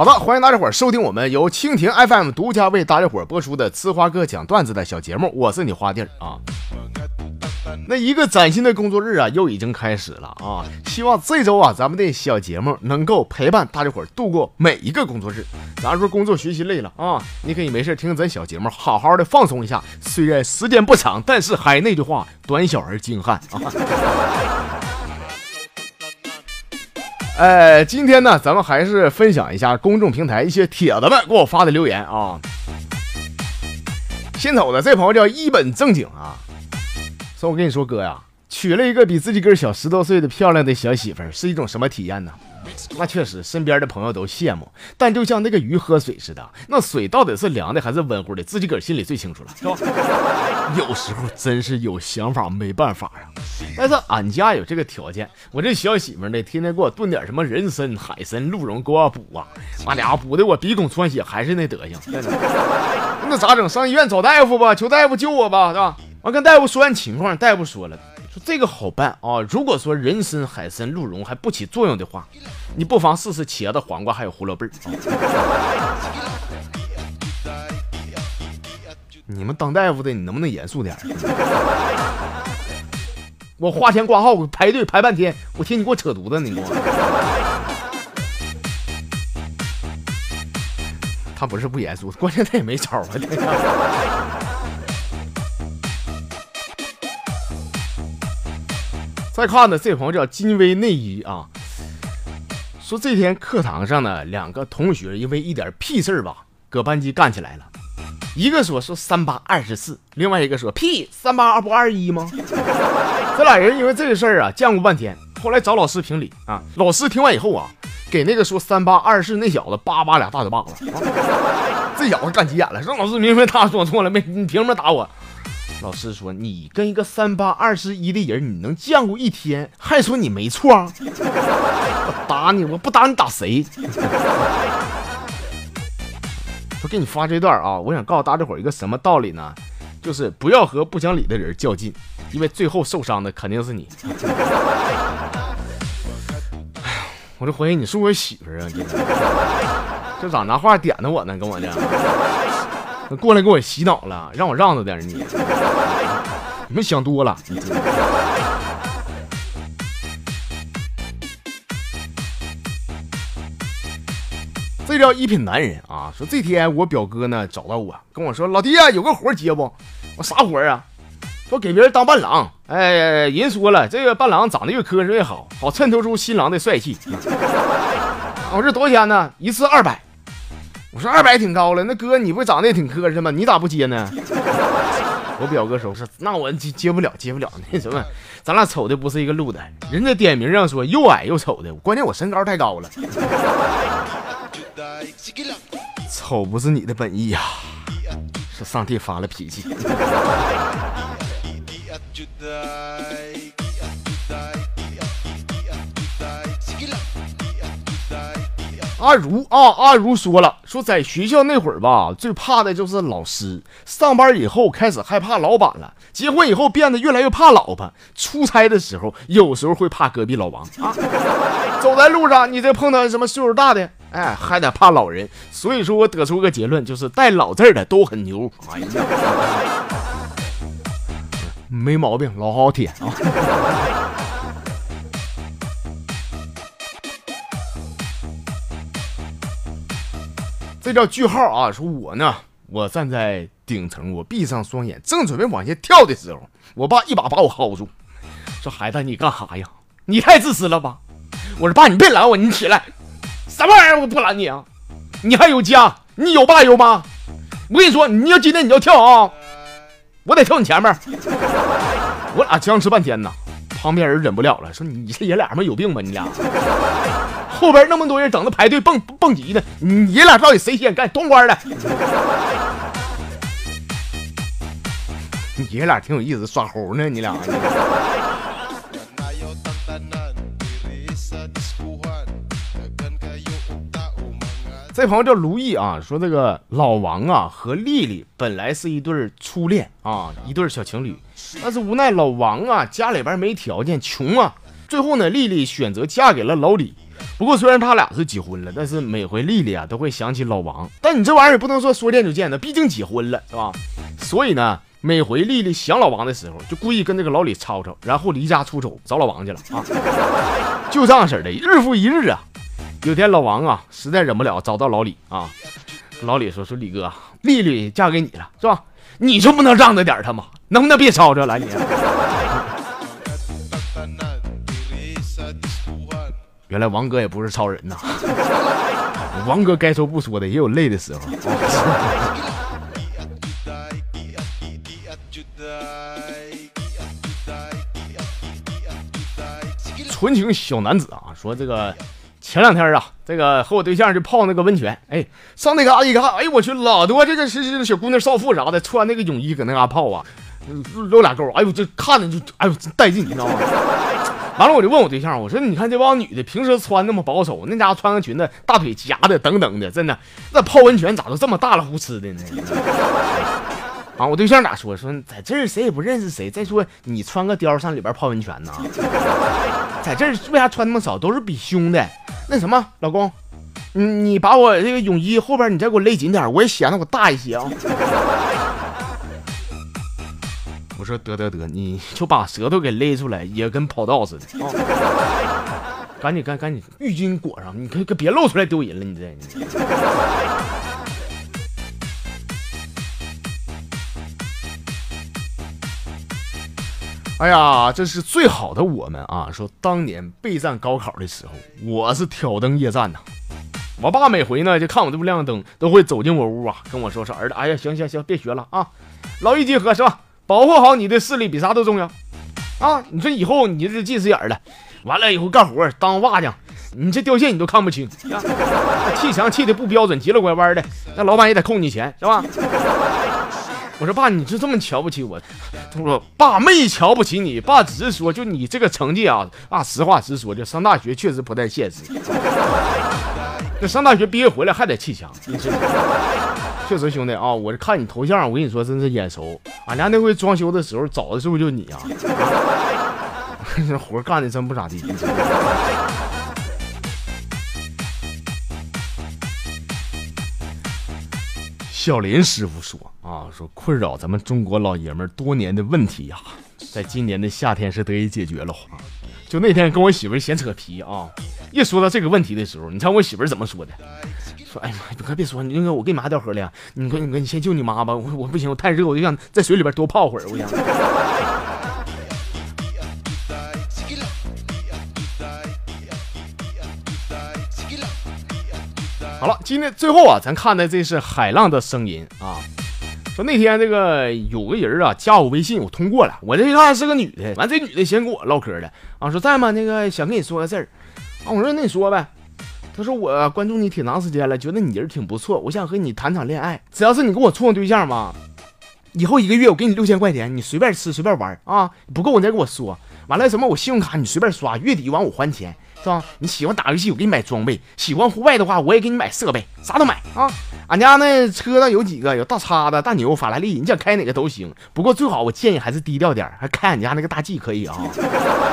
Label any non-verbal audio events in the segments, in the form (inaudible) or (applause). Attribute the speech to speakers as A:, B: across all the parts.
A: 好的，欢迎大家伙儿收听我们由蜻蜓 FM 独家为大家伙儿播出的呲花哥讲段子的小节目，我是你花弟儿啊。那一个崭新的工作日啊，又已经开始了啊！希望这周啊，咱们的小节目能够陪伴大家伙儿度过每一个工作日。咱说工作学习累了啊，你可以没事听咱小节目，好好的放松一下。虽然时间不长，但是还那句话，短小而精悍啊！哎，今天呢，咱们还是分享一下公众平台一些铁子们给我发的留言啊。先走的这朋友叫一本正经啊，说我跟你说哥呀，娶了一个比自己个儿小十多岁的漂亮的小媳妇儿，是一种什么体验呢？那确实，身边的朋友都羡慕，但就像那个鱼喝水似的，那水到底是凉的还是温乎的，自己个儿心里最清楚了，是吧？有时候真是有想法没办法啊。但是俺家有这个条件，我这小媳妇呢，天天给我炖点什么人参、海参、鹿茸给我补啊，妈俩补的我鼻孔穿血，还是那德行。那咋整？上医院找大夫吧，求大夫救我吧，是吧？完跟大夫说完情况，大夫说了。说这个好办啊！如果说人参、海参、鹿茸还不起作用的话，你不妨试试茄子、黄瓜还有胡萝卜你们当大夫的，你能不能严肃点？我花钱挂号，我排队排半天，我听你给我扯犊子，你给我。他不是不严肃，关键他也没招啊。再看呢，这朋友叫金威内衣啊，说这天课堂上呢，两个同学因为一点屁事儿吧，搁班级干起来了。一个说说三八二十四，另外一个说屁三八二不二一吗？(laughs) 这俩人因为这个事儿啊，犟过半天，后来找老师评理啊。老师听完以后啊，给那个说三八二十四那小子叭叭俩大嘴巴子。(laughs) 这小子干急眼了，说老师明明他说错了，没你凭什么打我？老师说：“你跟一个三八二十一的人，你能犟过一天，还说你没错？我 (laughs) 打你，我不打你打谁？”我给你发这段啊，我想告诉大家伙一个什么道理呢？就是不要和不讲理的人较劲，因为最后受伤的肯定是你。哎呀，我就怀疑你是我媳妇啊！(laughs) 这咋拿话点的我呢？跟我呢？过来给我洗脑了，让我让着点你，你们想多了。这叫一品男人啊！说这天我表哥呢找到我，跟我说：“老弟啊，有个活接不？”我啥活啊？说给别人当伴郎。哎，人说了，这个伴郎长得越磕碜越好，好衬托出新郎的帅气。(laughs) 我说多少钱呢？一次二百。我说二百挺高了，那哥你不长得也挺磕碜吗？你咋不接呢？我表哥说，是那我接接不了，接不了。那什么，咱俩瞅的不是一个路的。人家点名上说又矮又丑的，关键我身高太高了。丑不是你的本意呀，是上帝发了脾气。阿如啊，阿如说了，说在学校那会儿吧，最怕的就是老师。上班以后开始害怕老板了，结婚以后变得越来越怕老婆。出差的时候，有时候会怕隔壁老王啊。走在路上，你再碰到什么岁数大的，哎，还得怕老人。所以说我得出个结论，就是带老字的都很牛。哎呀，没毛病，老好铁啊。这叫句号啊！说我呢，我站在顶层，我闭上双眼，正准备往下跳的时候，我爸一把把我薅住，说：“孩子，你干哈呀？你太自私了吧！”我说：“爸，你别拦我，你起来，什么玩意儿？我不拦你啊！你还有家，你有爸有妈。我跟你说，你要今天你要跳啊，我得跳你前面。”我俩僵持半天呢，旁边人忍不了了，说：“你这爷俩他妈有病吧？你俩。”后边那么多人等着排队蹦蹦极呢，你爷俩到底谁先干？通关的。你 (laughs) 爷俩挺有意思，耍猴呢，你俩。(laughs) 这朋友叫卢毅啊，说这个老王啊和丽丽本来是一对初恋啊，一对小情侣，但是无奈老王啊家里边没条件，穷啊，最后呢丽丽选择嫁给了老李。不过虽然他俩是结婚了，但是每回丽丽啊都会想起老王。但你这玩意儿也不能说说见就见的，毕竟结婚了，是吧？所以呢，每回丽丽想老王的时候，就故意跟这个老李吵吵，然后离家出走找老王去了啊。(laughs) 就这样式的，日复一日啊。有天老王啊实在忍不了，找到老李啊。老李说：“说李哥，丽丽嫁给你了，是吧？你就不能让着点她吗？能不能别吵吵了你？” (laughs) 原来王哥也不是超人呐，(laughs) 王哥该说不说的，也有累的时候。(laughs) 纯情小男子啊，说这个前两天啊，这个和我对象去泡那个温泉，哎，上那嘎一看，哎呦我去，老多这个是是小姑娘少妇啥的，穿那个泳衣搁那嘎泡啊，露俩沟，哎呦这看着就哎呦真带劲，你知道吗？完了，我就问我对象，我说：“你看这帮女的平时穿那么保守，那家伙穿个裙子，大腿夹的，等等的，真的，那泡温泉咋都这么大了呼哧的呢？” (laughs) 啊，我对象咋说？说在这儿谁也不认识谁。再说你穿个貂上里边泡温泉呢？(laughs) 在这儿为啥穿那么少？都是比胸的。那什么，老公，你你把我这个泳衣后边你再给我勒紧点，我也显得我大一些啊。我说得得得，你就把舌头给勒出来，也跟跑道似的。(laughs) 赶紧赶赶紧，浴巾裹上，你可可别露出来丢人了，你这。哎呀，这是最好的我们啊！说当年备战高考的时候，我是挑灯夜战呐。我爸每回呢就看我这不亮灯，都会走进我屋啊，跟我说说儿子，哎呀，行行行，别学了啊，劳逸结合是吧？保护好你的视力比啥都重要，啊！你说以后你这近视眼了，完了以后干活当瓦匠，你这掉线你都看不清，砌墙砌的不标准，急了拐弯的，那老板也得扣你钱，是吧？我说爸，你就这么瞧不起我？他说爸没瞧不起你，爸只是说就你这个成绩啊啊，实话实说，就上大学确实不太现实。那上大学毕业回来还得砌墙，确实，兄弟啊，我这看你头像，我跟你说，真是眼熟。俺家那回装修的时候找的是不是就你啊？(laughs) 这活干的真不咋地。小林师傅说啊，说困扰咱们中国老爷们多年的问题呀，在今年的夏天是得以解决了。就那天跟我媳妇闲扯皮啊，一说到这个问题的时候，你猜我媳妇怎么说的？说，哎呀妈，你可别说，那个我给你拿点喝的。你快，你快，你先救你妈吧。我我不行，我太热，我就想在水里边多泡会儿。我想。好了，今天最后啊，咱看的这是海浪的声音啊。说那天这个有个人啊加我微信，我通过了。我这一看是个女的，完这女的先跟我唠嗑的啊，说在吗？那个想跟你说个事儿啊。我说那你说呗。他说我关注你挺长时间了，觉得你人挺不错，我想和你谈场恋爱。只要是你跟我处个对象嘛，以后一个月我给你六千块钱，你随便吃随便玩啊，不够你再跟我说。完了什么我信用卡你随便刷，月底完我还钱，是吧？你喜欢打游戏我给你买装备，喜欢户外的话我也给你买设备，啥都买啊。俺家那车上有几个，有大叉子、大牛、法拉利，你想开哪个都行。不过最好我建议还是低调点，还开俺家那个大 G 可以啊。(laughs)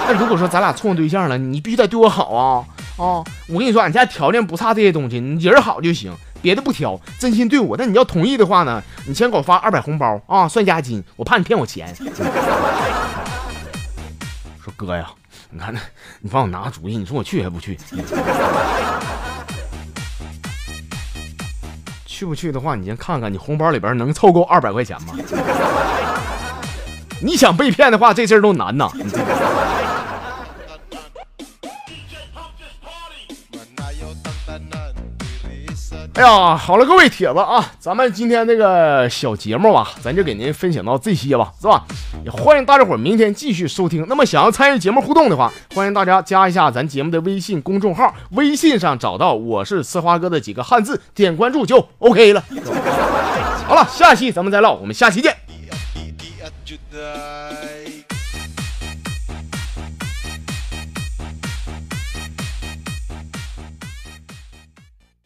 A: 那如果说咱俩处上对象了，你必须得对我好啊。啊，我跟你说，俺家条件不差这些东西，你人好就行，别的不挑，真心对我。但你要同意的话呢，你先给我发二百红包啊，算押金，我怕你骗我钱。(laughs) 说哥呀，你看那，你帮我拿个主意，你说我去还不去？去不去的话，你先看看你红包里边能凑够二百块钱吗？你想被骗的话，这事儿都难呐。哎呀，好了，各位铁子啊，咱们今天这个小节目啊，咱就给您分享到这些吧，是吧？也欢迎大家伙明天继续收听。那么想要参与节目互动的话，欢迎大家加一下咱节目的微信公众号，微信上找到我是呲花哥的几个汉字，点关注就 OK 了。(laughs) 好了，下期咱们再唠，我们下期见。(laughs)